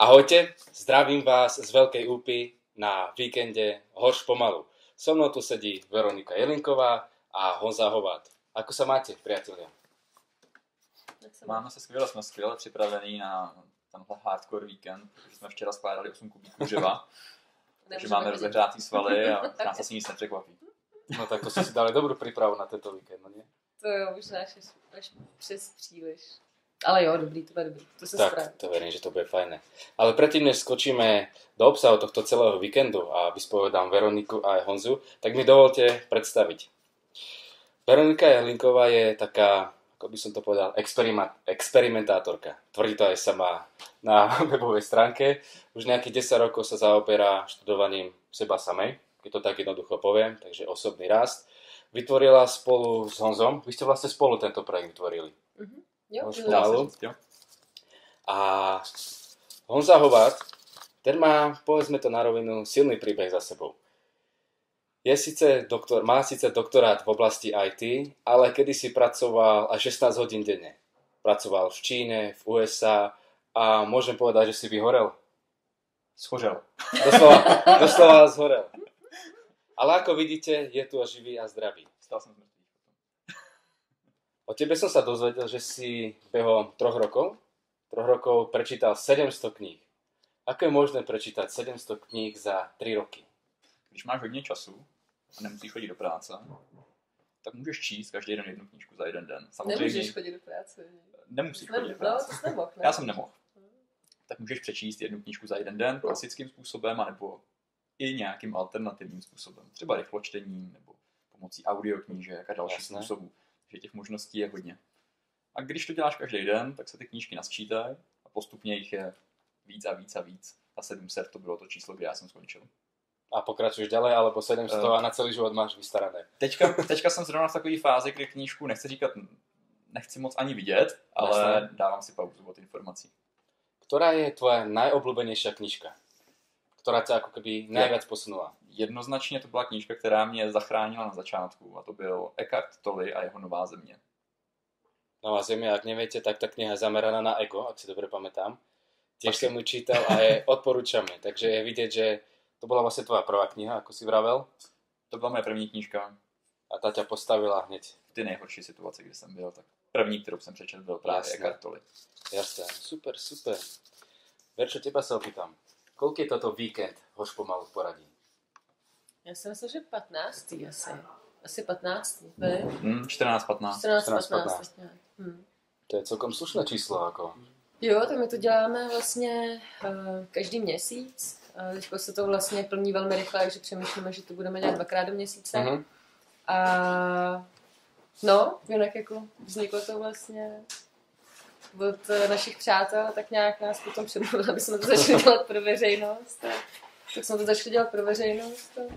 Ahojte, zdravím vás z Veľkej Úpy na víkende Horš pomalu. So mnou tu sedí Veronika Jelinková a Honza Hovát. Ako sa máte, priatelia? Máme se skvěle, jsme skvěle připravení na tenhle hardcore víkend, protože jsme včera skládali 8 kubíků dřeva, takže máme rozehřátý svaly a nás asi nic nepřekvapí. No tak to si dali dobrou přípravu na tento víkend, no nie? To jo, už až, až přes příliš. Ale jo, dobrý, to bude dobrý. To se tak, spraví. to verím, že to bude fajné. Ale predtým, než skočíme do obsahu tohto celého víkendu a vyspovedám Veroniku a aj Honzu, tak mi dovolte predstaviť. Veronika Jahlinková je taká, ako by som to povedal, experimentátorka. Tvrdí to aj sama na webovej stránke. Už nejakých 10 rokov sa zaoberá študovaním seba samej, keď to tak jednoducho poviem, takže osobný rast. Vytvorila spolu s Honzom, vy ste vlastne spolu tento projekt vytvorili. Mhm. Jo, Horš jo. A Honza Hovát, ten má, povedzme to na rovinu, silný príbeh za sebou. Je sice doktor, má sice doktorát v oblasti IT, ale kedysi pracoval až 16 hodín denne. Pracoval v Číne, v USA a môžem povedať, že si vyhorel. Schořel. Doslova, doslova zhorel. Ale ako vidíte, je tu a živý a zdravý. Stal mrtvých. O tebe som sa dozvedel, že si behom troch rokov, troch rokov prečítal 700 kníh. Ako je možné prečítať 700 kníh za 3 roky? Když máš hodně času a nemusíš chodit do práce, tak můžeš číst každý den jednu knížku za jeden den. Samozřejmě Nemůžeš chodit do práce. nemusíš Ne, chodit do no, práce. to jsi nemohl, ne? Já jsem nemohl. Tak můžeš přečíst jednu knížku za jeden den klasickým způsobem, anebo i nějakým alternativním způsobem. Třeba rychločtením, nebo pomocí audioknížek a dalších Jasné. způsobů. Takže těch možností je hodně. A když to děláš každý den, tak se ty knížky nasčítají a postupně jich je víc a víc a víc. A 700 to bylo to číslo, kde já jsem skončil. A pokračuješ ďalej, alebo 700 Eh. a na celý život máš vystarané. Teďka, teďka jsem zrovna v takové fázi, kdy knížku nechci říkat, nechci moc ani vidět, ale Jasné. dávám si pauzu od informací. Ktorá je tvoja najobľúbenejšia knižka? Ktorá ťa ako keby najviac posunula? Jednoznačně to byla knížka, která mě zachránila na začátku a to byl Eckhart Tolle a jeho Nová země. Nová země, ak neviete, tak ta kniha je zameraná na ego, ak si dobre pamätám. Tiež som ju čítal a je odporúčame. Takže je vidieť, že to bola vlastne tvoja prvá kniha, ako si vravel. To byla moje první knížka A ta ťa postavila hneď. v ty nejhorší situaci, kdy jsem byl. Tak první, kterou jsem přečetl, byl právě Jasné. Eckhart Tolle. Jasné, super, super. Verčo, teba sa opýtam. Koľko je toto víkend hoš pomalu v poradí? Já si myslím, že 15. asi. Asi 15. Ne? Hmm, 14, 15. 14, 14, 15. 15. tak nějak. Hm. To je celkom slušné číslo, ako. Jo, tak my to děláme vlastně uh, každý měsíc. Uh, teďko se to vlastně plní velmi rychle, takže přemýšlíme, že to budeme dělat dvakrát do měsíce. Mhm. A no, jinak jako vzniklo to vlastně od eh, našich přátel, tak nějak nás potom přemluvili, aby jsme to začali dělat pro veřejnost. A, tak jsme to začali dělat pro veřejnost. A,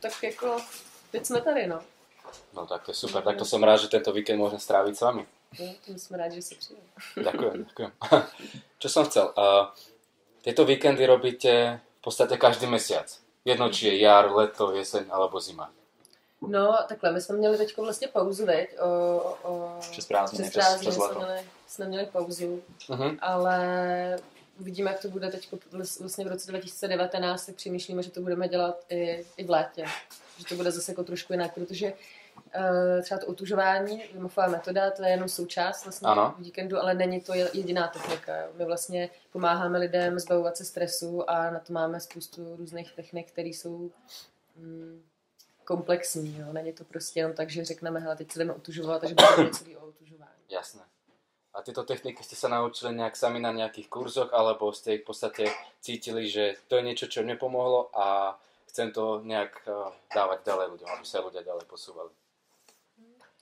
tak jako, teď jsme tady, no. No tak to je super, tak to som rád, že tento víkend môžem stráviť s. Jo, tím jsme rádi, že se přijel. Ďakujem, ďakujem. Čo som chcel? Uh, tieto víkendy robíte v podstate každý mesiac. Jedno, či je jar, leto, jeseň alebo zima. No, takhle, my jsme měli teď vlastně pauzu, veď, o, o, Přes prázdniny, přes přes- přes jsme, léto. měli, jsme měli pauzu, Uh-huh. ale uvidíme, jak to bude teď vlastně v roce 2019, tak přemýšlíme, že to budeme dělat i, i v létě. Že to bude zase jako trošku jinak, protože uh, třeba to otužování, Wimhofová metoda, to je jenom součást vlastně Ano. víkendu, ale není to je- jediná technika. Jo. My vlastně pomáháme lidem zbavovat se stresu a na to máme spoustu různých technik, které jsou mm, komplexní. Jo. Není to prostě jenom tak, že řekneme, hele, teď se jdeme otužovat, takže bude to celý o otužování. Jasné. A tieto techniky ste sa naučili nejak sami na nejakých kurzoch, alebo ste v podstate cítili, že to je niečo, čo mne pomohlo a chcem to nejak uh, dávať ďalej ľuďom, aby sa ľudia ďalej posúvali.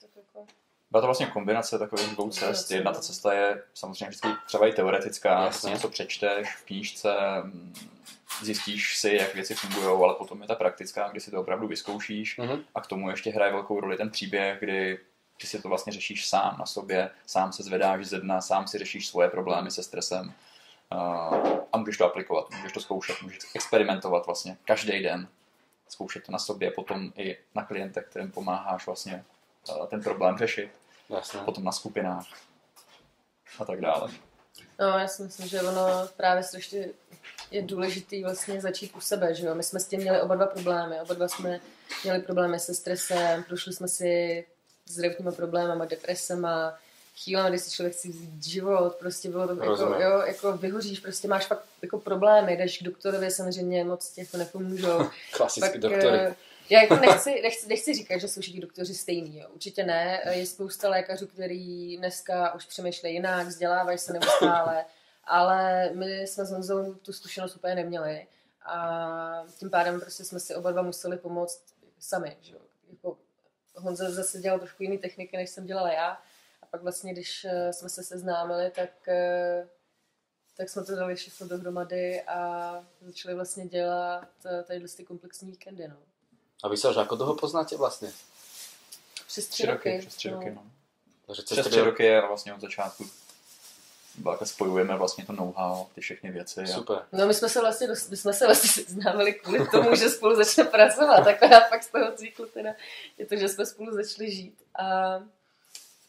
Tak jako, Byla to vlastně kombinace takových dvou cest. Jedna ta cesta je samozřejmě vždycky třeba i teoretická, Jasně. si něco přečteš v knížce, mm, zjistíš si, jak věci fungují, ale potom je ta praktická, kdy si to opravdu vyzkoušíš Mhm. a k tomu ještě hraje velkou roli ten příběh, kdy ty si to vlastně řešíš sám na sobě, sám se zvedáš ze dna, sám si řešíš svoje problémy se stresem uh, a můžeš to aplikovat, můžeš to zkoušet, můžeš experimentovat vlastně každý den, zkoušet to na sobě, potom i na klientech, kterým pomáháš vlastně uh, ten problém řešit, Jasné. potom na skupinách a tak dále. No, já si myslím, že ono právě strašně je důležitý vlastně začít u sebe, že jo. My jsme s tím měli oba dva problémy. Oba dva jsme měli problémy se stresem, prošli jsme si zdravotníma problémama, depresema, chvílemi, kdy si člověk chce vzít život, prostě bylo to jako, jo, jako vyhoříš, prostě máš fakt jako problémy, jdeš k doktorovi, samozřejmě moc ti jako nepomůžou. Klasický Pak, doktory. Já jako nechci, nechci, nechci říkat, že jsou všichni doktoři stejní, určitě ne. Je spousta lékařů, kteří dneska už přemýšlejí jinak, vzdělávají se neustále, ale my jsme s Honzou tu zkušenost úplně neměli a tím pádem prostě jsme si oba dva museli pomoct sami. Že? Jako Honza zase dělal trošku jiný techniky, než jsem dělala já a pak vlastně, když eh, jsme se seznámili, tak eh, tak jsme to dali všechno dohromady a začali vlastně dělat eh, tady ty komplexní víkendy. No. A vy sa už ako dlho poznáte vlastne? Přes tři, Tři roky, roky. přes tři roky, no. Takže Přes tři roky je vlastně od začátku takhle spojujeme vlastně to know-how, ty všechny věci. A Super. No my jsme se vlastně, my jsme se vlastně seznámili kvůli tomu, že spolu začneme pracovat, akorát pak z toho cyklu teda je to, že jsme spolu začali žít. A,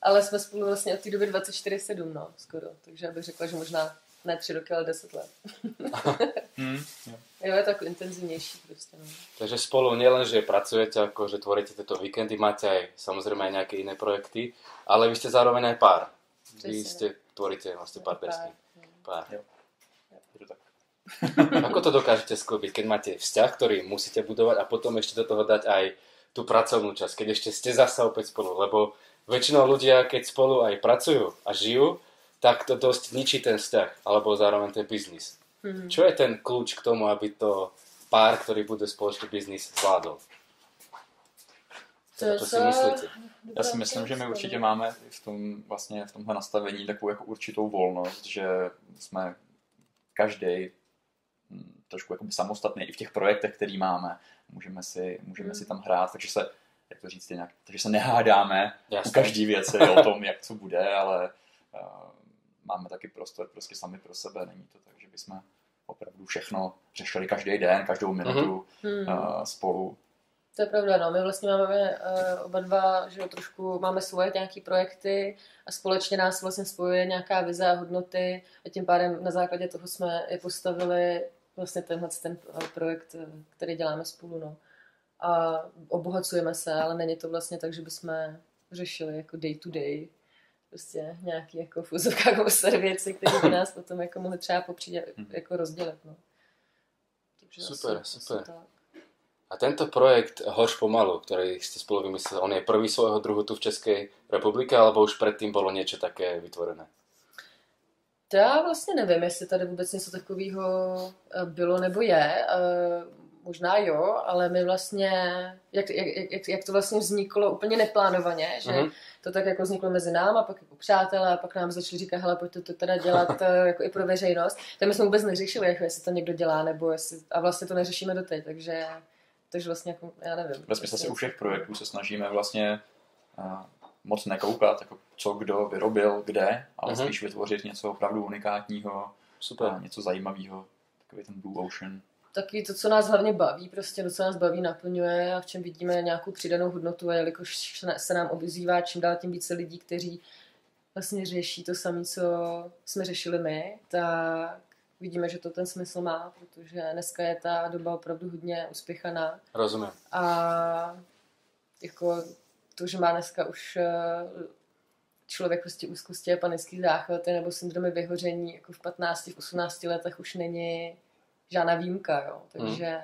ale jsme spolu vlastně od té doby 24-7, no, skoro. Takže já bych řekla, že možná ne tři roky, ale deset let. Hmm, jo. Jo, je to jako intenzivnější prostě, no. Takže spolu nielen, že pracujete, ako že tvoríte tieto víkendy, máte aj samozrejme aj nejaké iné projekty, ale vy ste zároveň aj pár. Vy Presne. ste, tvoríte vlastne partnerský Pár, pár. no. Tak. Ako to dokážete sklobiť, keď máte vzťah, ktorý musíte budovať a potom ešte do toho dať aj tú pracovnú časť, keď ešte ste zasa opäť spolu, lebo väčšinou ľudia, keď spolu aj pracujú a žijú, tak to dosť ničí ten vzťah, alebo zároveň ten biznis. Mhm. Čo je ten kľúč k tomu, aby to pár, ktorý bude spoločný biznis, zvládol? To Co si co- myslíte? Já si myslím, že my určitě máme v tom vlastně v tomhle nastavení takovou jako určitou volnost, že jsme každý trošku jakoby samostatný i v těch projektech, který máme. Můžeme si, můžeme si tam hrát, takže se, jak to říct jinak, takže se nehádáme u Jasné. každý věci o tom, jak co bude, ale uh, máme taky prostor prostě sami pro sebe. Není to tak, že bychom opravdu všechno řešili každý den, každou minutu Hmm. uh, spolu. To je pravda, no. My vlastně máme uh, oba dva, že jo, trošku máme svoje nějaké projekty a společně nás vlastně spojuje nějaká vize a hodnoty a tím pádem na základě toho jsme i postavili vlastně tenhle ten eh, projekt, který děláme spolu, no. A obohacujeme se, ale není to vlastně tak, že bychom řešili jako day to day prostě nějaký jako úzovkách oser věci, které by nás potom jako mohly třeba popřít Mhm. jako rozdělit, no. Takže Super, asi- super. asi tak. A tento projekt Horš pomalu, ktorý ste spolu vymysleli, on je prvý svojho druhu tu v Českej republike, alebo už predtým bolo niečo také vytvorené? To já vlastně nevím, jestli tady vůbec něco takového eh, bylo nebo je. Eh, Možná jo, ale my vlastně, jak, jak, jak, jak to vlastně vzniklo úplně neplánovaně, že Mhm. to tak jako vzniklo mezi náma, pak jako přátelé, a pak nám začali říkat, hele, pojďte to teda dělat eh, jako i pro veřejnost. Tak my jsme vůbec neřešili, jako jestli to někdo dělá, nebo jestli, a vlastně to neřešíme doteď, takže, takže vlastně jako, já nevím. Ve smyslu u všech projektů se snažíme vlastně uh, moc nekoukat, jako co kdo vyrobil, kde, ale Mhm. spíš vytvořit něco opravdu unikátního Super. a něco zajímavého. Takový ten Blue Ocean. Takový to, co nás hlavně baví, prostě to, co nás baví, naplňuje a v čem vidíme nějakou přidanou hodnotu a jelikož se nám obzývá čím dál tím více lidí, kteří vlastně řeší to samé, co jsme řešili my, tak vidíme, že to ten smysl má, protože dneska je ta doba opravdu hodně uspěchaná Rozumiem. a jako to, že má dneska už eh, člověk prostě úzkosti a panický záchvaty nebo syndromy vyhoření jako v 15, v 18 letech už není žádná výjimka, jo. Takže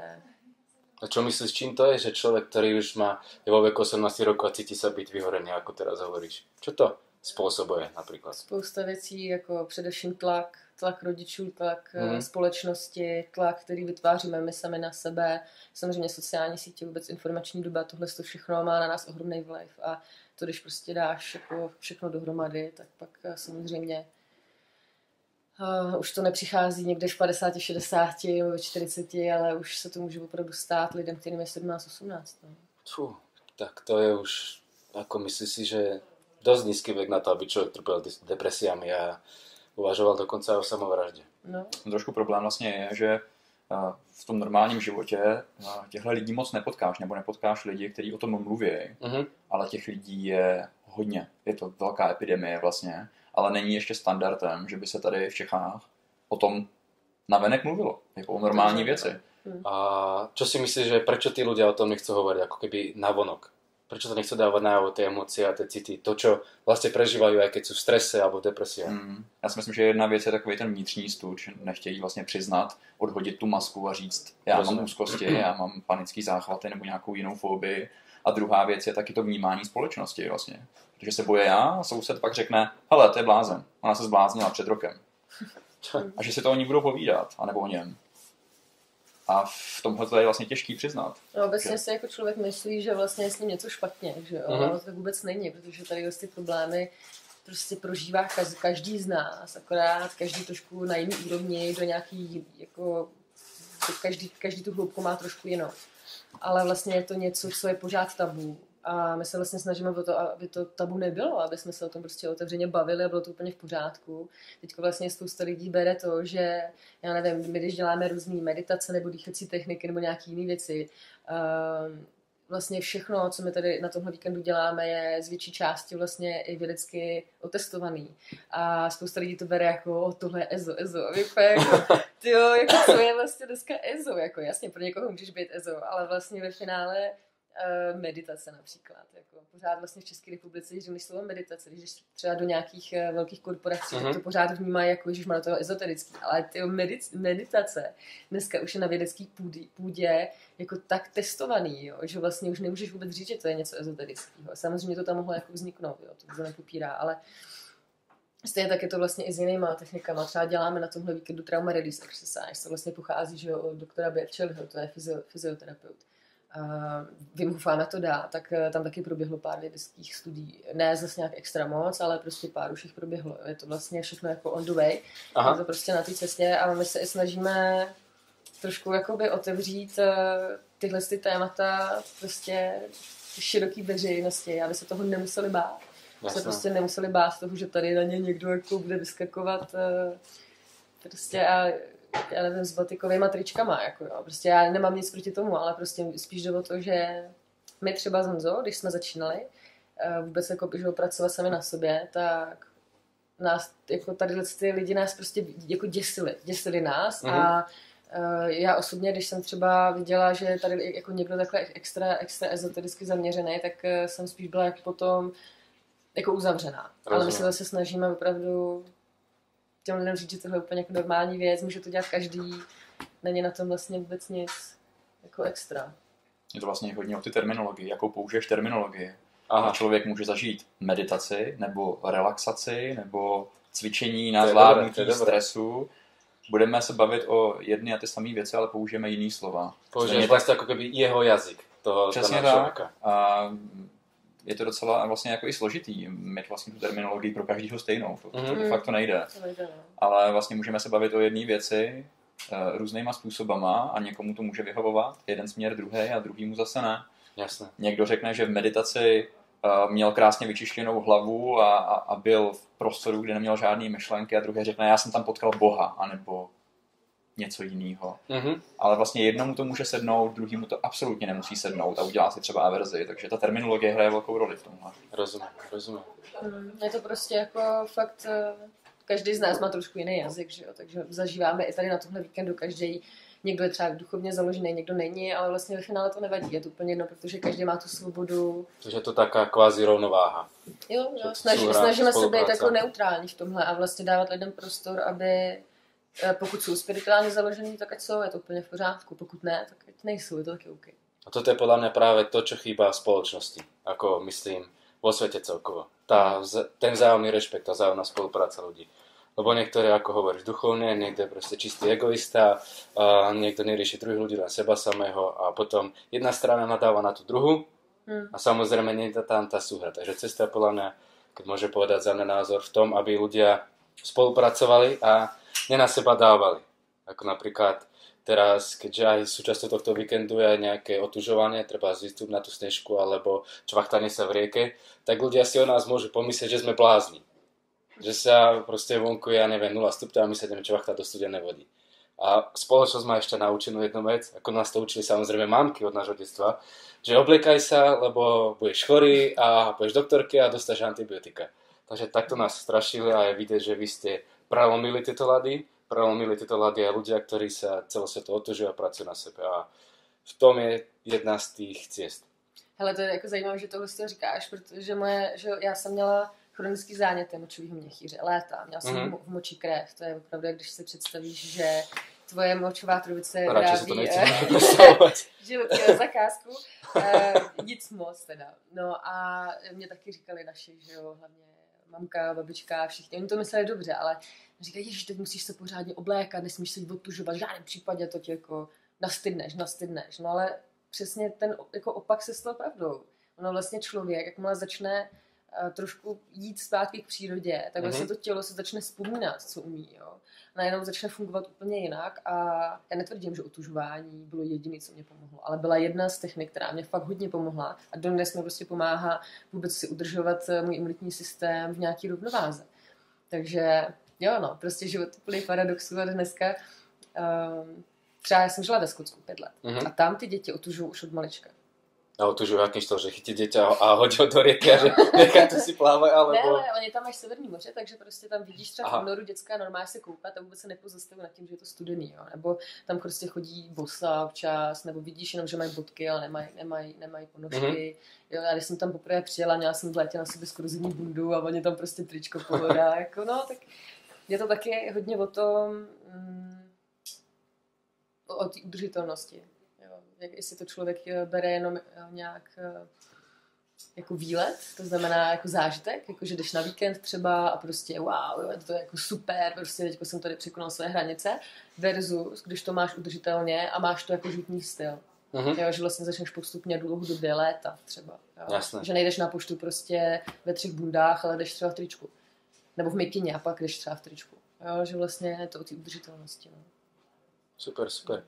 A čo myslíš, čím to je, že človek, ktorý už má, je vo veku 18 rokov a cíti sa byť vyhorený, ako teraz hovoríš? Čo to spôsobuje napríklad? spousta věcí, jako především tlak, tlak rodičů, tlak Mhm. mm. společnosti, tlak, který vytváříme my sami na sebe. Samozřejmě sociální sítě, vůbec informační doba, tohle to všechno má na nás ohromný vliv a to, když prostě dáš jako všechno dohromady, tak pak eh, samozřejmě Uh, už to nepřichází někde v 50, 60 nebo ve 40, ale už se to může opravdu stát lidem, kterým je 17, 18. No. Fú, tak to je už, ako myslíš si, že dosť nízky vek na to, aby človek trpel dis- depresiami a uvažoval dokonca aj o samovražde. No, trošku problém vlastně je, že uh, v tom normálním životě uh, těchto lidí moc nepotkáš, nebo nepotkáš lidi, kteří o tom mluví, Mhm. ale těch lidí je hodně. Je to velká epidemie vlastně ale není ještě standardem, že by se tady v Čechách o tom navenek mluvilo, jako o normální věci. A čo si myslíš, že prečo tí ľudia o tom nechcú hovoriť, ako keby navonok? Prečo to nechcú dávať najavo, tie emócie a tie city, to, čo vlastně prežívajú, aj keď sú v strese alebo v depresii? Mm. Já si myslím, že jedna věc je takový ten vnitřní stuč, nechtějí vlastně přiznat, odhodit tu masku a říct, já Rozumím. mám úzkosti, já mám panický záchvaty nebo nějakou jinou fobii. A druhá věc je taky to vnímání společnosti vlastně. Protože se boje já a soused pak řekne, hele, to je blázen, ona se zbláznila před rokem. A že si to oni budou povídat, anebo o něm. A v tomhle to je vlastně těžký přiznat. No, obecně si jako člověk myslí, že vlastně je s ním něco špatně, že jo? Mhm. Ale to vůbec není, protože tady ty problémy prostě prožívá každý, každý z nás, akorát každý trošku na jiný úrovni, do nějaký, jako, každý, každý tu hloubku má trošku jinou. Ale vlastně je to něco, co je pořád tabu. A my se vlastně snažíme o to, aby to tabu nebylo, aby jsme se o tom prostě otevřeně bavili a bylo to úplně v pořádku. Teď vlastně spousta lidí bere to, že, já nevím, my když děláme různé meditace nebo dýchací techniky nebo nějaké jiné věci, um, vlastně všechno, co my tady na tomhle víkendu děláme, je z větší části vlastně i vědecky otestovaný. A spousta lidí to bere jako, "O, tohle je EZO, EZO. A my jako, tyjo, jako co je vlastně dneska EZO? Jako jasně, pro někoho můžeš být EZO, ale vlastně ve finále meditace například. Jako pořád vlastně v České republice, když řekneš slovo meditace, když třeba do nějakých uh, velkých korporací, tak to pořád vnímají jako, že má to ezoterický, ale ty medic- meditace dneska už je na vědecké půdě, půdě jako tak testovaný, jo, že vlastně už nemůžeš vůbec říct, že to je něco ezoterického. Samozřejmě to tam mohlo jako vzniknout, jo, to nikdo nepopírá, ale Stejně tak je to vlastně i s jinýma technikama. Třeba děláme na tomhle víkendu trauma release exercise, to vlastně pochází že jo, od doktora Birchellho, to je fyzio, fyzioterapeut. Wim Hofa na to dá, tak eh, tam taky proběhlo pár vědeckých studií. Ne zase nějak extra moc, ale prostě pár už jich proběhlo. Je to vlastně všechno jako on the way. Je Aha, to prostě na té cestě a my se i snažíme trošku jakoby otevřít eh, tyhle ty témata prostě široký veřejnosti, aby se toho nemuseli bát. Se jasné. prostě nemuseli bát toho, že tady na ně někdo jako bude vyskakovat eh, prostě a já nevím, s batikovými tričkama, jako jo. Prostě já nemám nic proti tomu, ale prostě spíš jde o to, že my třeba z Honzo, když jsme začínali eh, vůbec jako že pracovat sami na sobě, tak nás, jako tady ty lidi nás prostě jako děsili, děsili nás Mhm. a eh, já osobně, když jsem třeba viděla, že je tady jako někdo takhle extra, extra ezotericky zaměřený, tak eh, jsem spíš byla jako potom jako uzavřená. Ale my se Rozumím. zase snažíme opravdu těm lidem říct, že tohle je úplně jako normální věc, může to dělat každý, není na tom vlastně vůbec nic jako extra. Je to vlastně hodně o ty terminologii, jakou použiješ terminologii. A Aha, člověk může zažít meditaci, nebo relaxaci, nebo cvičení na zvládnutí stresu. Budeme se bavit o jedny a ty samé věci, ale použijeme jiný slova. použiješ Stejně tak- vlastně jako keby jeho jazyk toho Přesně tak. člověka. A je to docela vlastně jako i složitý mít vlastně tu terminologii pro každého stejnou. To, to Mhm. de facto nejde. To nejde, no. Ale vlastně můžeme se bavit o jedné věci eh, různýma způsobama a někomu to může vyhovovat, jeden směr, druhý a druhýmu zase ne. Jasné. Někdo řekne, že v meditaci eh, měl krásně vyčištěnou hlavu a, a, a byl v prostoru, kde neměl žádné myšlenky a druhý řekne, já jsem tam potkal Boha, anebo něco jiného. Mhm. Ale vlastně jednomu to může sednout, druhému to absolutně nemusí sednout a udělá si třeba averzi, takže ta terminologie hraje velkou roli v tomhle. Rozumím, rozumím. Mm, Je to prostě jako fakt, eh, každý z nás má trošku jiný jazyk, že jo? takže zažíváme i tady na tomhle víkendu každý Někdo je třeba duchovně založený, někdo není, ale vlastně ve finále to nevadí. Je to úplně jedno, protože každý má tu svobodu. Takže je to taká kvázi rovnováha. Jo, jo snaží, snažíme se být jako neutrální v tomhle a vlastně dávat lidem prostor, aby pokud jsou spirituálně založení, tak ať jsou, je to úplně v pořádku. Pokud ne, tak ať nejsou, je to taky OK. A toto je podľa mňa práve to, čo chýba v spoločnosti. Ako myslím, vo svete celkovo. Tá, vz- ten vzájomný rešpekt, tá vzájomná spolupráca ľudí. Lebo niektorí, ako hovoríš, duchovne, niekto je proste čistý egoista, a niekto nerieši druhých ľudí, len seba samého a potom jedna strana nadáva na tú druhú Hm. a samozrejme nie je tam tá súhra. Takže cesta je podľa mňa, keď môže povedať za názor v tom, aby ľudia spolupracovali a na seba dávali. Ako napríklad teraz, keďže aj súčasťou tohto víkendu je nejaké otužovanie, treba zísť na tú snežku alebo čvachtanie sa v rieke, tak ľudia si o nás môžu pomyslieť, že sme blázni. Že sa proste vonku, ja neviem, 0 stupňov a my sa ideme čvachtať do studenej vody. A spoločnosť má ešte naučenú jednu vec, ako nás to učili samozrejme mamky od nášho detstva, že obliekaj sa, lebo budeš chorý a budeš doktorke a dostáš antibiotika. Takže takto nás strašili a je vidět, že vy jste prelomili tyto lady, prelomili tyto lady a ľudia, ktorí sa celosvetovo otužujú a pracujú na sebe. A v tom je jedna z těch cest. Hele, to je jako zajímavé, že tohle si říkáš, protože moje, že já jsem měla chronický zánět močového měchýře, léta, měla jsem mm-hmm. v močí krev, to je opravdu, když si představíš, že tvoje močová trubice vyrábí eh, zakázku, eh, nic moc teda. No a mě taky říkali naši, že jo, hlavně mamka, babička, všichni, oni to mysleli dobře, ale říkají, že teď musíš se pořádně oblékat, nesmíš se odtužovat, v žádném případě to tě jako nastydneš, nastydneš. No ale přesně ten jako opak se stal pravdou. Ono vlastně člověk, jakmile začne trošku jít zpátky k přírodě, tak mm-hmm. vlastně to tělo se začne vzpomínat, co umí. Jo? Najednou začne fungovat úplně jinak a já netvrdím, že otužování bylo jediné, co mě pomohlo, ale byla jedna z technik, která mě fakt hodně pomohla a dodnes mi prostě pomáhá vůbec si udržovat eh, můj imunitní systém v nějaký rovnováze. Takže jo, no, prostě život plný paradoxů a dneska um, třeba já jsem žila ve Skotsku pět let mm-hmm. a tam ty děti otužují už od malička. A otužujú akým to, že chytí dieťa a hodí ho do rieky a že nechá to si plávať, alebo... Ne, ale oni tam máš Severní moře, takže prostě tam vidíš třeba Aha. v noru dětská normálně se koupat a vůbec se nepozastavují nad tím, že je to studený, jo. Nebo tam prostě chodí bosa občas, nebo vidíš jenom, že mají bodky, ale nemají, nemají, nemají ponožky. Mm-hmm. Jo, já když jsem tam poprvé přijela, měla jsem v létě na sobě skoro zimní bundu a oni tam prostě tričko pohoda, jako no, tak je to taky hodně o tom, mm, o té udržitelnosti. Jak, jestli to člověk eh, bere jenom eh, nějak eh, jako výlet, to znamená jako zážitek, jako že jdeš na víkend třeba a prostě wow, jo, to je jako super, prostě teď jsem tady překonal své hranice, versus když to máš udržitelně a máš to jako životní styl. Mm-hmm. Jo, že vlastně začneš postupně dlouhodobě létat třeba. Jo. Jasne. Že nejdeš na poštu prostě ve třech bundách, ale jdeš třeba v tričku. Nebo v mikině a pak jdeš třeba v tričku. Jo, že vlastně je to o té udržitelnosti. No. Super, super.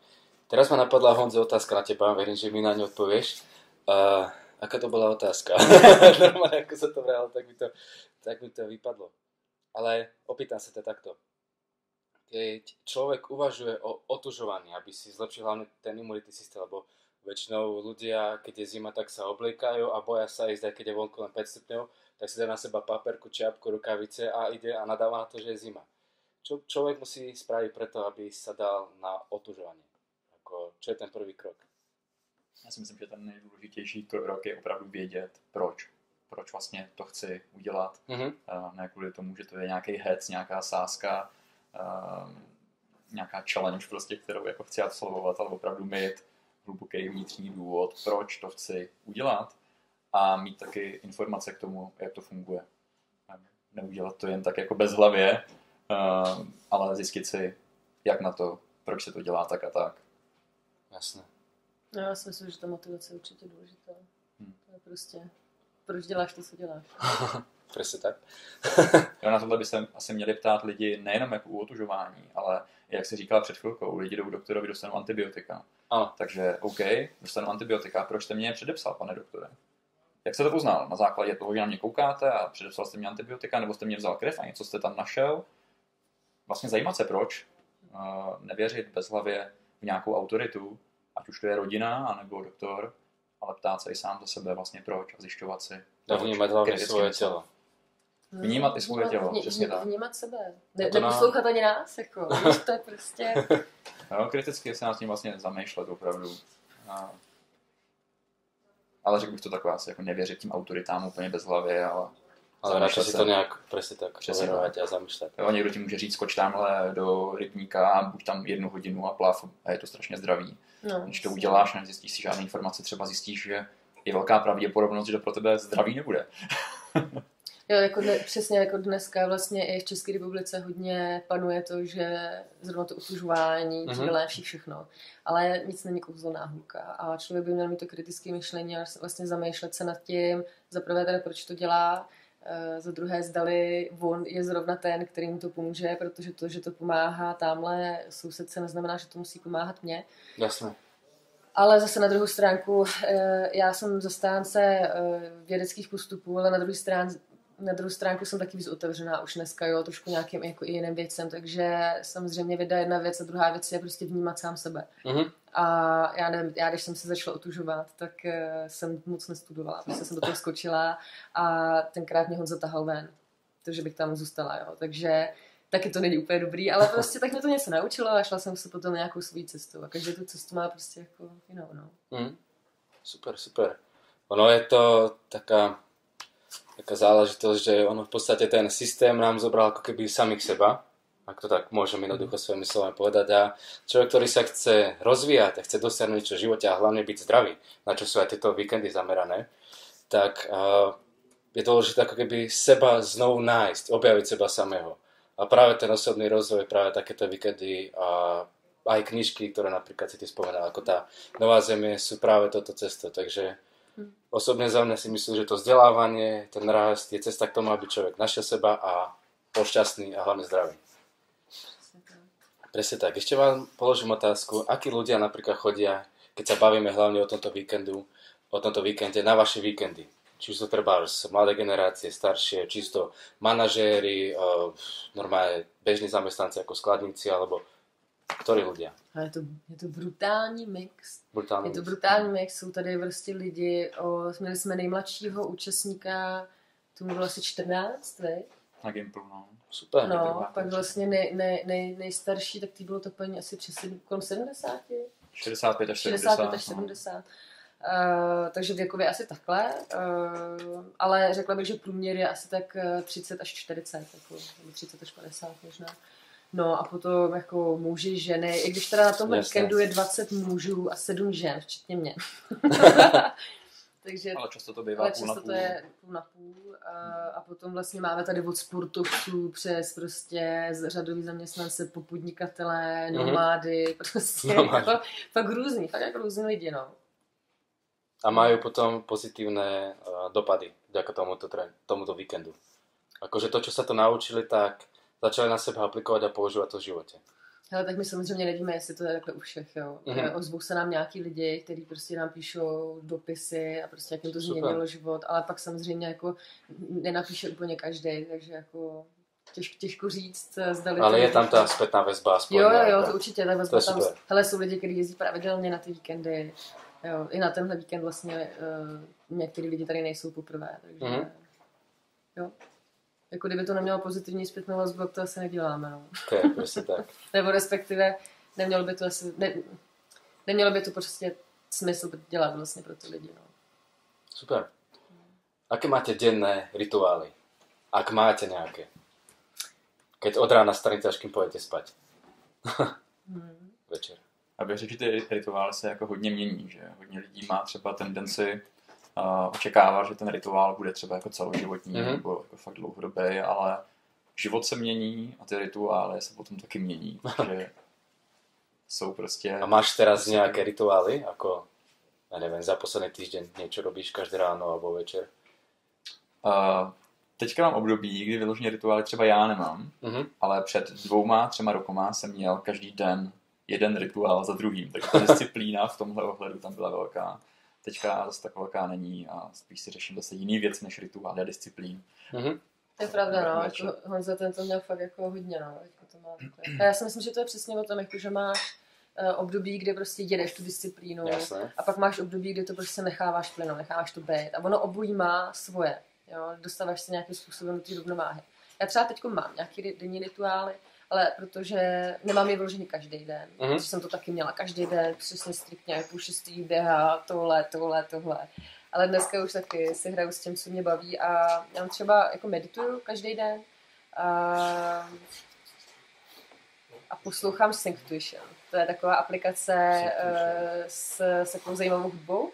Teraz ma napadla Honzo otázka na teba, verím, že mi na ňu odpovieš. Uh, aká to bola otázka? Normálne, ako sa to vralo, tak mi to, tak mi to vypadlo. Ale opýtam sa to takto. Keď človek uvažuje o otužovaní, aby si zlepšil hlavne ten imunitný systém, lebo väčšinou ľudia, keď je zima, tak sa obliekajú a boja sa ísť, aj keď je vonku len 5 stupňov, tak si dá na seba paperku, čiapku, rukavice a ide a nadáva na to, že je zima. Čo človek musí spraviť preto, aby sa dal na otužovanie? Čo je ten prvý krok? Já si myslím, že ten nejdůležitější krok je opravdu vědět, proč. Proč vlastně to chci udělat. Mm-hmm. Ne kvůli tomu, že to je nějaký hec, nějaká sázka, uh, nějaká challenge, prostě, kterou jako chci absolvovat, ale opravdu mít hluboký vnitřní důvod, proč to chci udělat a mít taky informace k tomu, jak to funguje. Neudělat to jen tak jako bez hlavě, uh, ale zjistit si, jak na to, proč se to dělá tak a tak. Jasně. No, já si myslím, že ta motivace je určitě důležitá. Hmm. To je prostě, proč děláš to, co děláš. Přesně tak. jo, na tohle by se asi měli ptát lidi nejenom jako u otužování, ale jak si říkala před chvilkou, lidi jdou k doktorovi, dostanou antibiotika. Ano. Takže OK, dostanu antibiotika, proč jste mě je předepsal, pane doktore? Jak se to poznal? Na základě toho, že na mě koukáte a předepsal jste mě antibiotika, nebo jste mě vzal krev a něco jste tam našel? Vlastně zajímat se proč, nevěřit bezhlavě nějakou autoritu, ať už to je rodina, anebo doktor, ale ptát se i sám za sebe vlastně proč a zjišťovat si. A vnímat hlavně svoje tělo. Vnímat i svoje tělo, vní, přesně tak. Vnímat sebe. Ne, neposlouchat na... ani nás, jako. to je prostě... jo, kriticky se nás tím vlastně zamýšlet opravdu. A... Ale řekl bych to takové asi jako nevěřit tím autoritám úplně bez hlavy, ale ale radši si to nějak přesně tak Přesně a zamýšlet. Jo, někdo ti může říct, skoč tamhle do rybníka a buď tam jednu hodinu a plav a je to strašně zdravý. No, Když to uděláš a nezjistíš si žádné informace, třeba zjistíš, že je velká pravděpodobnost, že to pro tebe zdravý nebude. Jo, jako dne, přesně jako dneska vlastně i v České republice hodně panuje to, že zrovna to utužování, mm-hmm. všechno. Ale nic není kouzelná hůlka. A člověk by měl mít to kritické myšlení a vlastně zamýšlet se nad tím, za prvé teda proč to dělá, za druhé zdali on je zrovna ten, který mu to pomůže, protože to, že to pomáhá tamhle sousedce, neznamená, že to musí pomáhat mě. Jasně. Ale zase na druhou stránku, eh, já jsem zastánce eh, vědeckých postupů, ale na druhé na druhou stránku jsem taky víc otevřená už dneska, jo, trošku nějakým jako i jiným věcem, takže samozřejmě věda jedna věc a druhá věc je prostě vnímat sám sebe. Mm-hmm. A já nevím, já když jsem se začala otužovat, tak uh, jsem moc nestudovala, prostě jsem do toho skočila a tenkrát mě Honza tahal ven. to, že bych tam zůstala, jo. Takže taky to není úplně dobrý, ale prostě tak mě to něco naučilo a šla jsem se potom na nějakou svou cestu. A každý tu cestu má prostě jako jinou, no. Mm. Super, super. Ono je to taká, taká záležitosť, že ono v podstate ten systém nám zobral ako keby samých seba, ak to tak môžem jednoducho svojimi slovami povedať. A človek, ktorý sa chce rozvíjať a chce dosiahnuť niečo v živote a hlavne byť zdravý, na čo sú aj tieto víkendy zamerané, tak uh, je dôležité ako keby seba znovu nájsť, objaviť seba samého. A práve ten osobný rozvoj, práve takéto víkendy a aj knižky, ktoré napríklad si ty spomenala, ako tá Nová zemie, sú práve toto cesto. Takže osobne za mňa si myslím, že to vzdelávanie, ten rast je cesta k tomu, aby človek našiel seba a bol šťastný a hlavne zdravý. Presne tak. Ešte vám položím otázku, akí ľudia napríklad chodia, keď sa bavíme hlavne o tomto víkendu, o tomto víkende, na vaše víkendy. Či sú to treba mladé generácie, staršie, čisto manažéri, uh, normálne bežní zamestnanci ako skladníci, alebo ktorí ľudia? A je to, je to brutální mix. Brutálny Je to mix. brutální mix, jsou tady prostě lidi, o, měli jsme nejmladšího účastníka, tomu bylo asi 14, veď? Na Gimplu, no. Super. No, pak vlastně nej, nej, nej, nejstarší, tak tý bylo to paní asi přes sedm- kolem 70, 65 až 70. 65 až no. 70. Uh, takže věkově asi takhle, uh, ale řekla bych, že průměr je asi tak eh, 30 až 40, jako, nebo 30 až 50 možná. No a potom jako muži, ženy, i když teda na tomhle Jasně. víkendu je 20 mužů a 7 žen, včetně mě. takže Ale často to bývá ale půl na půl. to je půl na půl a, a potom vlastně máme tady od sportovců přes prostě z- řadový zaměstnance po podnikatele, Mhm. nomády, prostě Nomády. jako, fakt různý, fakt jako různý lidi, no. A majú potom pozitívne uh, dopady vďaka tomuto, tre- tomuto víkendu. Akože to, čo sa to naučili, tak začali na sebe aplikovať a používať to v živote. Hele, tak my samozřejmě nevíme, jestli to je takhle u všech, jo. Mhm. Mm-hmm. Ozvou se nám nějaký lidi, kteří prostě nám píšou dopisy a prostě jak jim to Super. změnilo život, ale pak samozřejmě jako nenapíše úplně každý, takže jako těž, těžko říct, zdali Ale je tam tá spätná väzba aspoň. Jo, jo, jo, to určitě, je vezme tam, super. hele, jsou lidi, kteří jezdí pravidelně na ty víkendy, jo, i na tenhle víkend vlastně uh, některý lidi tady nejsou poprvé, takže Mhm. mm-hmm. jo. Jako kdyby to nemělo pozitivní zpětnou vazbu, tak to asi neděláme, no. To je presne tak. Nebo respektive nemělo by to asi, ne, nemělo by to prostě smysl dělat vlastně pro ty lidi, no. Super. Aké máte denné rituály? Ak máte nejaké? Keď od rána staníte, až kým pôjdete spať. Hmm. Večer. A řekl, že ty rituály se jako hodně mění, že hodně lidí má třeba tendenci uh, očekávat, že ten rituál bude třeba jako celoživotní Mhm. mm-hmm. nebo jako fakt dlouhodobý, ale život se mění a ty rituály se potom taky mění, takže jsou prostě... A máš teraz nejaké rituály? Ako, ja neviem, za posledný týždeň niečo robíš každé ráno alebo večer? Uh, teďka mám období, kdy vyloženě rituály třeba já nemám, Mhm. ale před dvouma, třema rokoma jsem měl každý den jeden rituál za druhým, takže ta disciplína v tomhle ohledu tam byla velká. Teďka zase tak velká není a spíš si řeším zase jiný věc než rituály a disciplín. Mhm. To je pravda, no, jako Honza ten to měl fakt jako hodně, no, jako to má takové. A já si myslím, že to je přesně o tom, jako, že máš uh, období, kde prostě jedeš tu disciplínu Jasné. a pak máš období, kde to prostě necháváš plynout, necháváš to být a ono obojí má svoje, jo, dostáváš se nějakým způsobem do té rovnováhy. Já třeba teď mám nějaký ri- denní rituály, ale protože nemám je vyložený každý den, Mhm. mm-hmm. protože jsem to taky měla každý den, přesně striktně, půl šestý běhá, tohle, tohle, tohle. Ale dneska už taky si hraju s tím, co mě baví a já třeba jako medituju každý den a, a poslouchám Synctuition. To je taková aplikace uh, s, s takovou zajímavou hudbou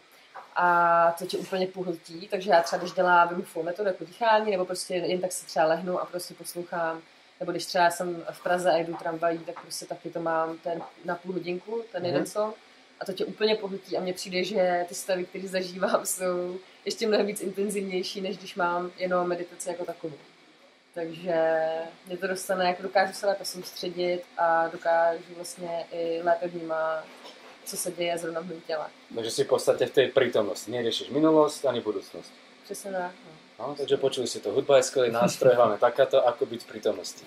a to tě úplně pohltí, takže já třeba když dělám Hof metodu jako dýchání, nebo prostě jen tak si třeba lehnu a prostě poslouchám, nebo když třeba jsem v Praze a jdu tramvají, tak prostě taky to mám ten na půl hodinku, ten Mhm. jeden song a to tě úplně pohltí a mně přijde, že ty stavy, které zažívám, jsou ještě mnohem víc intenzivnější, než když mám jenom meditaci jako takovou. Takže mě to dostane, jako dokážu se lépe soustředit a dokážu vlastně i lépe vnímat, co se děje zrovna v mém těle. Takže si v podstate v tej prítomnosti. Neriešiš minulosť ani budúcnosť. Přesně tak. No. No, takže počuli si to. Hudba je skvelý nástroj, hlavne takáto, ako byť v prítomnosti.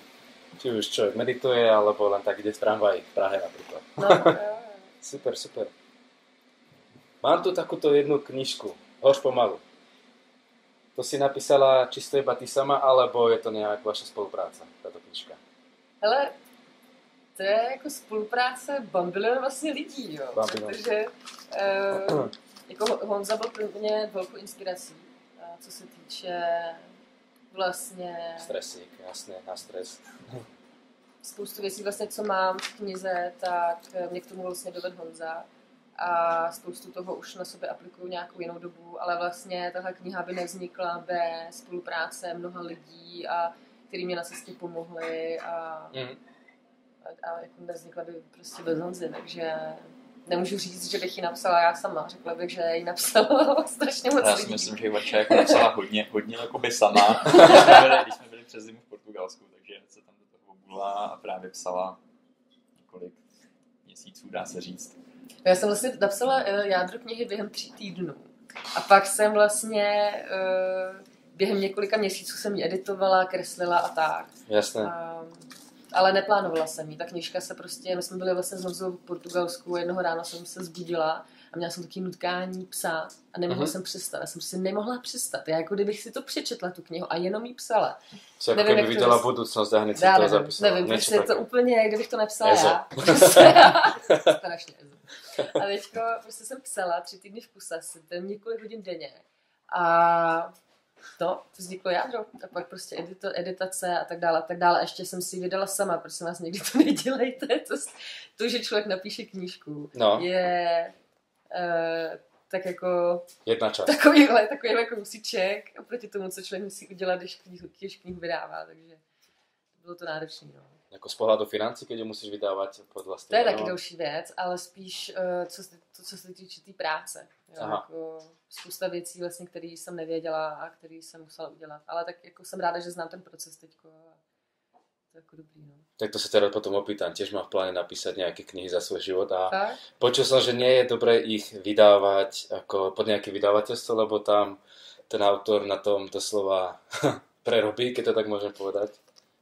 Či už človek medituje, alebo len tak ide v tramvaji, v Prahe napríklad. No. Super, super. Mám tu takúto jednu knižku. Hož pomalu. to si napísala čisto iba ty sama, alebo je to nějak vaše spolupráce, tato knižka? Hele, to je jako spolupráce bambilion vlastně lidí, jo. Bambilion. Protože uh, jako Honza byl pro mě velkou inspirací, co se týče vlastně Stresík, jasně, na stres. spoustu věcí, vlastně, co mám v knize, tak mě k tomu vlastně dovedl Honza a spoustu toho už na sobě aplikuju nějakou jinou dobu, ale vlastně tahle kniha by nevznikla bez spolupráce mnoha lidí a který mě na cestě pomohli a, Mm. a, a jako nevznikla by prostě bez Honzy, takže nemůžu říct, že bych ji napsala já sama. Řekla bych, že ji napsala strašně moc Já lidí. si myslím, že Ivačka jako napsala hodně, hodně jakoby sama, když jsme, byli, když jsme byli přes zimu v Portugalsku, takže se tam do toho obula a právě psala několik měsíců, dá se říct. Já jsem vlastně napsala eh, jádro knihy během tří týdnů. A pak jsem vlastně eh, během několika měsíců jsem ji editovala, kreslila a tak. Jasné. A, ale neplánovala jsem ji. Ta knižka se prostě, my jsme byli vlastně znovu v Portugalsku, jednoho rána jsem se zbudila a měla jsem taky nutkání psát a nemohla Mhm. jsem přestat. Já jsem si nemohla přestat. Já jako kdybych si to přečetla, tu knihu, a jenom ji psala. Co jako nevím, kdyby jak to viděla vys- budoucnost a hned si Já to nevím, zapisovala. nevím, prostě je to úplně, jak kdybych to nepsala Ezo. já. Prostě, strašně. A teďko prostě jsem psala tři týdny v kuse, ten několik hodin denně. A to vzniklo jádro. A pak prostě edito, editace a tak dále a tak dále. A ještě jsem si ji vydala sama, prosím vás, někdy to nedělejte. To, to že člověk napíše knížku, No, je uh, tak jako jedna část. takovýhle, takový jako musíček oproti tomu, co člověk musí udělat, když knihu, když knihu vydává. Takže bylo to náročné. No. Jako z pohledu financí, keď ju musíš vydávat pod To je taky další věc, ale spíš uh, co, se- to, co se týče té tý práce. Jo, Aha. jako spousta věcí, vlastně, které jsem nevěděla a které jsem musela udělat. Ale tak jako jsem ráda, že znám ten proces je jako dobrý. No. Tak to sa teda potom opýtam. Tiež mám v pláne napísať nejaké knihy za svoj život a Tak? počul som, že nie je dobré ich vydávať ako pod nejaké vydavateľstvo, lebo tam ten autor na tom doslova prerobí, keď to tak môžem povedať.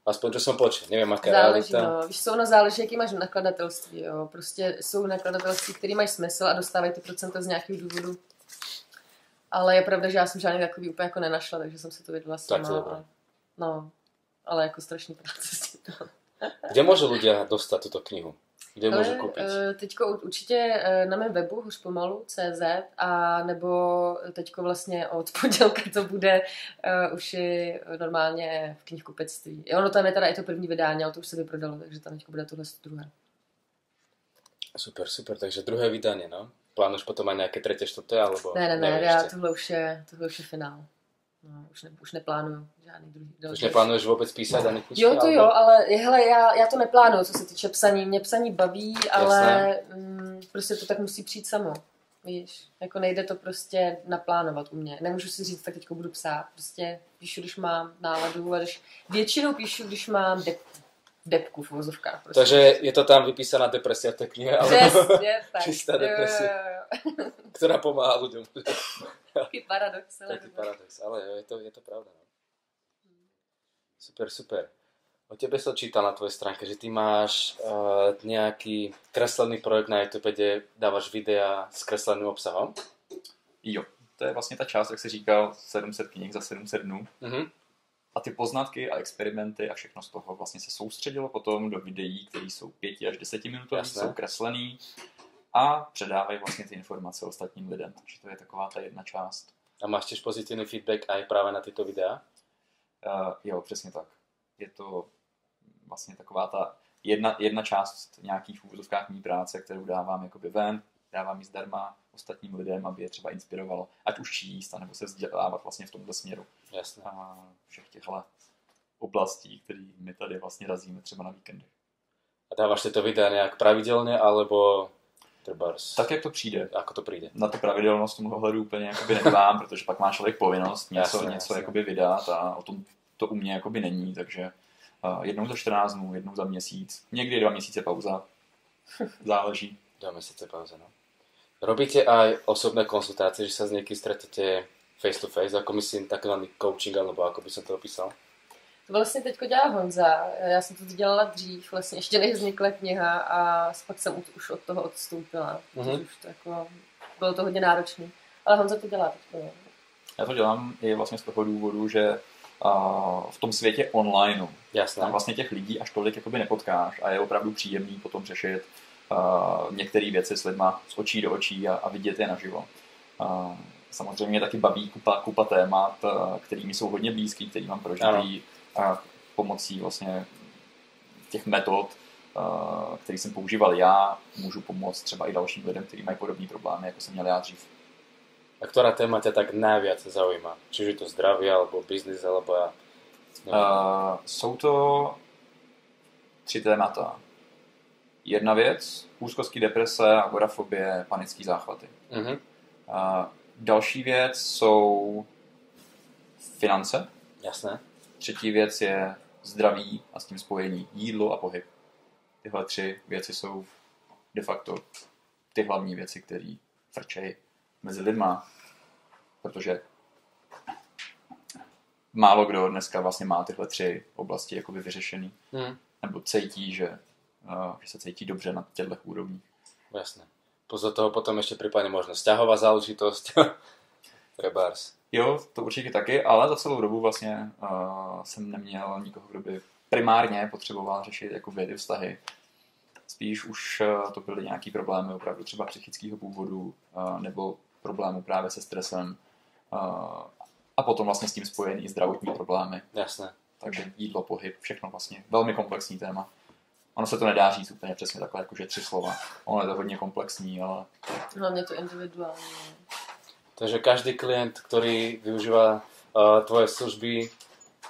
Aspoň, čo som počul. Neviem, aká je Záleží, realita. no. Víš co, ono záleží, jaký máš nakladatelství, jo. Prostě jsou nakladatelství, které mají smysl a dostávají ty procenta z nějakých důvodů. Ale je pravda, že já jsem žádný takový úplně jako nenašla, takže jsem si to vydala Tak to sama. a- No, ale jako strašný práce s tím. Kde môžu ľudia dostať túto knihu? Kde Ale, kúpiť? eh, Teďko u- určitě eh, na mém webu hořpomalu.cz a nebo teďko vlastně od pondělka to bude uh, už i normálně v knihkupectví. Jo, ono tam je teda i to první vydání, ale to už se vyprodalo, takže tam teďko bude tohle druhé. Super, super. Takže druhé vydanie, no. Plánuješ potom aj nejaké tretie, štvrté, alebo... Ne, ne, ne, já, tohle už je, tohle už je finál. No, už, ne, už neplánuju žádný druhý. Už další. neplánuješ vôbec písať ani knižky? Jo, to jo, ale hele, já, já to neplánuju, co se týče psaní. Mě psaní baví, ale mm, prostě to tak musí přijít samo. Víš, jako nejde to prostě naplánovat u mě. Nemůžu si říct, tak teďko budu psát. Prostě píšu, když mám náladu a když, většinou píšu, když mám. Depku v vozovkách. Prostě. Takže je to tam vypísaná depresia v té knihe, alebo, Přesně, tak. Čistá Jo, jo, depresie. jo, jo. ktorá pomáha ľuďom. Taký paradox. ale Taký paradox, ale jo, je to, je to pravda. No. Super, super. O tebe som čítal na tvojej stránke, že ty máš uh, nejaký kreslený projekt na YouTube, kde dávaš videa s kresleným obsahom. Jo, to je vlastně ta část, jak jsi říkal, 700 knih za 700 dnů. Mhm. A ty poznatky a experimenty a všechno z toho vlastně se soustředilo potom do videí, které jsou 5 až 10 minutové, Jasné. jsou kreslený a předávají vlastně ty informace ostatním lidem. Takže to je taková ta jedna část. A máš tiež pozitívny feedback aj práve na tyto videá? Uh, jo, přesně tak. Je to vlastně taková ta jedna, jedna část nějakých úvodovkách mý práce, kterou dávám jakoby ven, dávám ji zdarma ostatním lidem, aby je třeba inspirovalo, ať už číst, nebo se vzdělávat vlastně v tomto směru. Jasné. A všech těchhle oblastí, které my tady vlastně razíme třeba na víkendech. A dávaš tieto videa nejak pravidelne, alebo trebárs, Tak, jak to přijde. ako to príde? Na tu pravidelnost v tomhle ohledu úplně jakoby nedbám, protože pak má člověk povinnost něco, Jasně, něco jasně. jakoby vydat a o tom to u mě jakoby není, takže uh, jednou za 14 dnů, jednou za měsíc, někdy dva měsíce pauza, záleží. Dva mesiace pauza, no. Robíte aj osobné konzultácie, že sa s niekým stretnete face to face, ako myslím takzvaný coaching, alebo ako by som to opísal? To vlastně teďko dělá Honza. Já jsem to dělala dřív, vlastně ještě než vznikla kniha a pak jsem už od toho odstoupila. Mhm. Mm-hmm. Už to jako, bylo to hodně náročné. Ale Honza to dělá teďko. jo. Já to dělám i vlastně z toho důvodu, že a, v tom světě online Jasné. tam vlastně těch lidí až tolik jakoby nepotkáš a je opravdu příjemný potom řešit uh, některé věci s lidma z očí do očí a, a vidět je naživo. Uh, samozřejmě taky baví kupa, kupa témat, uh, kterými jsou hodně blízký, který mám prožitý pomocí vlastně těch metod, uh, který jsem používal já, můžu pomoct třeba i dalším lidem, kteří mají podobné problémy, jako jsem měl já dřív. A ktorá téma ťa tak najviac zaujíma? Čiže je to zdravie, alebo biznis, alebo ja... Uh, jsou to tři témata. Jedna věc, úzkostní deprese, agorafobie, panické záchvaty. Mhm. Uh, další věc jsou finance. Jasné. Třetí věc je zdraví a s tím spojení jídlo a pohyb. Tyhle tři věci jsou de facto ty hlavní věci, které frčejí mezi lidma, protože málo kdo dneska vlastně má tyhle tři oblasti jakoby vyřešený, Mhm. nebo cítí, že, uh, že se cítí dobře na těchto úrovních. Jasné. Do toho potom ešte prípadne možno vzťahová záležitosť. Trebárs. Jo, to určitě taky, ale za celou dobu vlastně uh, jsem neměl nikoho, kdo by primárně potřeboval řešit jako vědy vztahy. Spíš už uh, to byly nějaký problémy opravdu třeba psychického původu uh, nebo problémů právě se stresem uh, a potom vlastně s tím spojený zdravotní problémy. Jasné. Takže jídlo, pohyb, všechno vlastně velmi komplexní téma. Ono se to nedá říct úplně přesně takhle, jakože tři slova. Ono je to hodně komplexní, ale Hlavně to individuální. Takže každý klient, ktorý využíva uh, tvoje služby,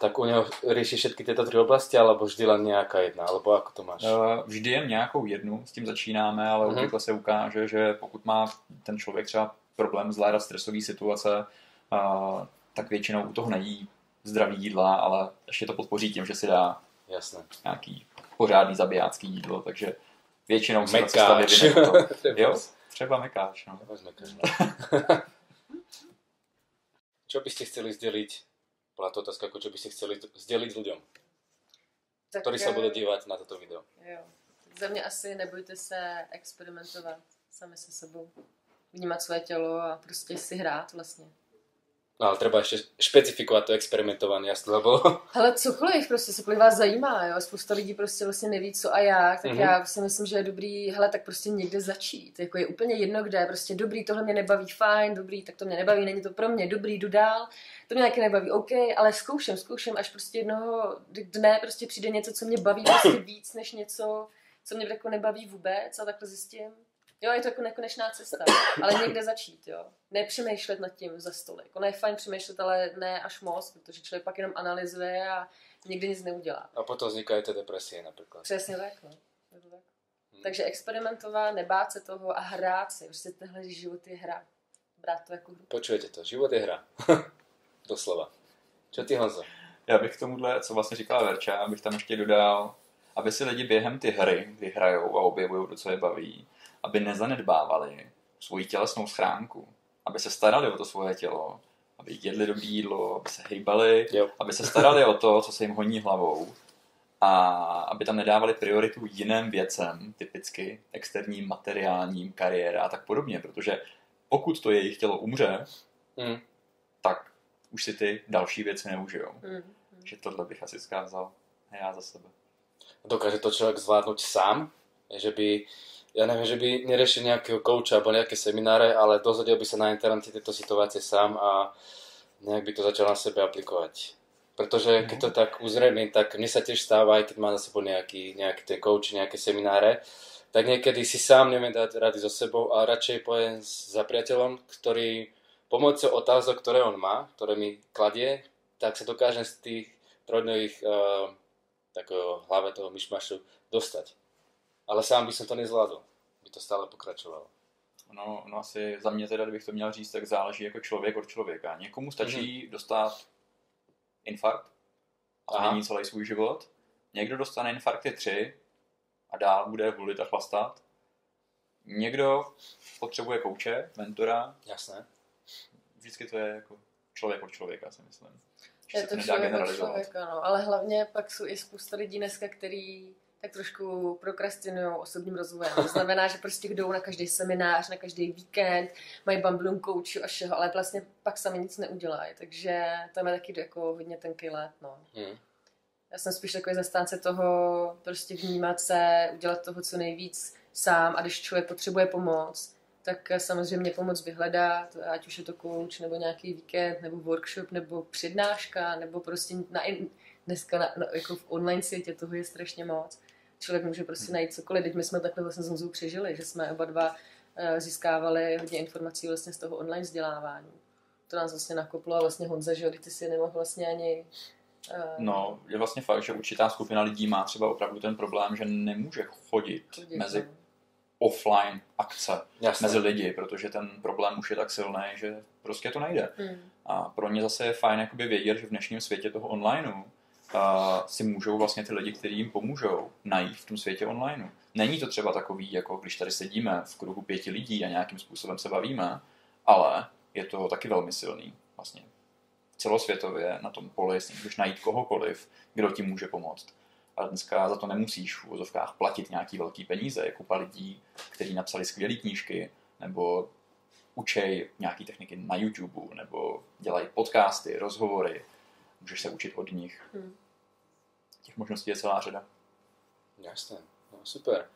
tak u něho rieši všetky tieto tri oblasti, alebo vždy len nejaká jedna, alebo ako to máš? Eh, Vždy jen nějakou jednu, s tím začínáme, ale Mhm. obvykle se ukáže, že pokud má ten člověk třeba problém zvládat stresové situace, eh, tak většinou u toho nejí zdravý jídla, ale ještě to podpoří tím, že si dá Jasné. nějaký pořádný zabijácký jídlo, takže většinou se Mekáč. to. Jo, třeba mekáč. No. Trebárs mekáč, no. Čo by ste chceli zdeliť, bola to otázka, ako čo by ste chceli zdeliť ľuďom, Tak, ktorí sa eh, budú dívať na toto video? Jo. Za mě asi nebojte se experimentovat sami se sebou. Vnímat své tělo a prostě si hrát vlastně. No ale treba ešte špecifikovať to experimentovanie, jasne, lebo Hele, cokoliv, prostě cokoliv vás zajímá, jo. Spousta lidí prostě vlastně neví, co a jak, tak Mhm. mm-hmm. já si myslím, že je dobrý, hele, tak prostě někde začít. Jako je úplně jedno, kde, prostě dobrý, tohle mě nebaví, fajn, dobrý, tak to mě nebaví, není to pro mě, dobrý, jdu dál, to mě taky nebaví, OK, ale zkouším, zkouším, až prostě jednoho dne prostě přijde něco, co mě baví prostě víc, než něco, co mě jako nebaví vůbec a takhle zjistím. Jo, je to jako nekonečná cesta, ale někde začít, jo. Nepřemýšlet nad tím za stolik. Ono je fajn přemýšlet, ale ne až moc, protože člověk pak jenom analyzuje a nikdy nic neudělá. a potom vznikajú tie depresie napríklad. Přesně tak, no. Je to tak. Hm. Takže experimentovat, nebát se toho a hrát si. Prostě tenhle život je hra. Brát to jako hru. Počujete to, život je hra. Doslova. Čo ty, Honzo? Já bych k tomuhle, co vlastně říkala Verča, abych tam ještě dodal, aby si lidi během ty hry, kdy hrajou a objevují to, co je baví, aby nezanedbávali svoji tělesnou schránku, aby se starali o to svoje tělo, aby jedli dobré jídlo, aby se hejbali, Jo. aby se starali o to, co se jim honí hlavou a aby tam nedávali prioritu jiným věcem, typicky externím, materiálním, kariéra a tak podobně, protože pokud to jejich tělo umře, Hm. tak už si ty další věci neužijou. Mm. Takže tohle bych asi zkázal já za sebe. Dokáže to človek zvládnuť sám? Že by, ja neviem, že by neriešil nejakého kouča alebo nejaké semináre, ale dozvedel by sa na internete tieto situácie sám a nejak by to začal na sebe aplikovať. Pretože keď to tak uzrejme, tak mne sa tiež stáva, aj keď má za sebou nejaký, nejaký ten coach, nejaké semináre, tak niekedy si sám neviem dať rady so sebou a radšej pojem za priateľom, ktorý pomocou otázok, ktoré on má, ktoré mi kladie, tak sa dokážem z tých trojdnových uh, takého hlave toho myšmašu dostať. Ale sám by som to nezvládol. By to stále pokračovalo. No, no asi za mě teda, kdybych to měl říct, tak záleží jako člověk od člověka. Někomu stačí mm-hmm. dostat infarkt a Aha. změní celý svůj život. Někdo dostane infarkty 3 a dál bude hulit a chlastat. Někdo potřebuje kouče, mentora. Jasné. Vždycky to je jako člověk od člověka, si myslím. Že Je se to nedá člověk od člověka, no. Ale hlavně pak jsou i spousta lidí dneska, který tak trošku prokrastinují osobním rozvojem. To znamená, že prostě jdou na každý seminář, na každý víkend, mají bamblum koučů a všeho, ale vlastně pak sami nic neudělají. Takže to je taky jako hodně tenký let. No. Hmm. Já jsem spíš takový zastánce toho prostě vnímat se, udělat toho co nejvíc sám a když člověk potřebuje pomoc, tak samozřejmě pomoc vyhledat, ať už je to coach, nebo nějaký víkend, nebo workshop, nebo přednáška, nebo prostě na, dneska na, na, jako v online světě toho je strašně moc. Člověk může prostě najít cokoliv. Teď my jsme takhle vlastně s Honzou přežili, že jsme oba dva eh, získávali hodně informací vlastně z toho online vzdělávání. To nás vlastně nakoplo a vlastně Honza, že ty si nemohl vlastně ani Uh, no, je vlastně fakt, že určitá skupina lidí má třeba opravdu ten problém, že nemůže chodit, chodit mezi no. offline akce, Jasne. mezi lidi, protože ten problém už je tak silný, že prostě to nejde. Hmm. A pro ně zase je fajn jakoby vědět, že v dnešním světě toho onlineu si můžou vlastně ty lidi, kteří jim pomůžou, najít v tom světě online. Není to třeba takový, jako když tady sedíme v kruhu pěti lidí a nějakým způsobem se bavíme, ale je to taky velmi silný vlastně. Celosvětově na tom poli si můžeš najít kohokoliv, kdo ti může pomoct. A dneska za to nemusíš v úvozovkách platit nějaký velký peníze. Je kupa lidí, kteří napsali skvělé knížky, nebo učej nějaký techniky na YouTube, nebo dělají podcasty, rozhovory, můžeš se učit od nich. Hmm. Těch možností je celá řada. Jasné, no, super.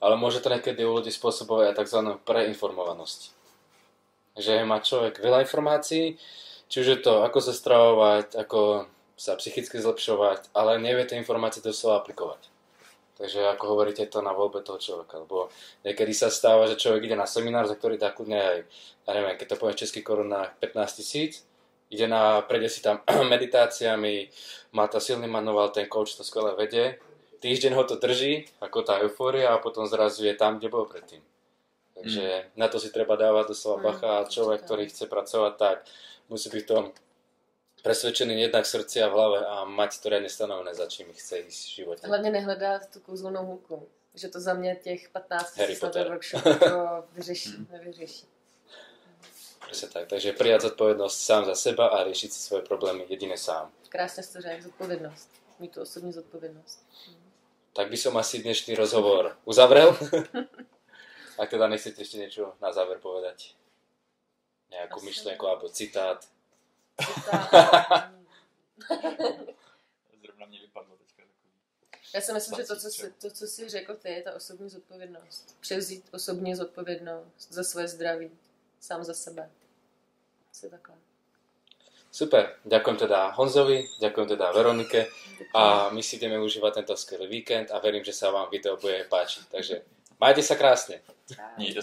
Ale môže to niekedy u ľudí spôsobovať aj tzv. preinformovanosť. Že má človek veľa informácií, či už je to, ako sa stravovať, ako sa psychicky zlepšovať, ale nevie tie informácie doslova aplikovať. Takže ako hovoríte to na voľbe toho človeka, lebo niekedy sa stáva, že človek ide na seminár, za ktorý dá kľudne aj, ja neviem, keď to poviem v českých korunách, 15 tisíc, ide na, prejde si tam meditáciami, má to silný manuál, ten coach to skvelé vedie, týždeň ho to drží, ako tá eufória a potom zrazu je tam, kde bol predtým. Takže mm. na to si treba dávať doslova mm, bacha a človek, ktorý chce pracovať tak, musí byť tom presvedčený jednak v srdci a v hlave a mať to riadne stanovené, za čím chce ísť v živote. Hlavně nehledat tu kouzelnou hůlku. Že to za mě těch 15 let workshop to vyřeší, mm. nevyřeší. Presne tak. Takže prijať zodpovednosť sám za seba a riešiť si svoje problémy jedine sám. Krásne to řekl, zodpovednosť. Mít tu osobní zodpovednosť. Tak by som asi dnešný rozhovor uzavrel. Ak teda nechcete ešte niečo na záver povedať. Nejakú myšlenku alebo citát. Citát. Zrovna mě vypadlo teďka takový. Já si myslím, že to co, si, to, co jsi řekl ty, je ta osobní zodpovědnost. Převzít osobní zodpovědnost za svoje zdraví, sám za sebe. Asi takhle. Super, ďakujem teda Honzovi, ďakujem teda Veronike a my si ideme užívať tento skvelý víkend a verím, že sa vám video bude páčiť. Takže majte sa krásne. Mějte se.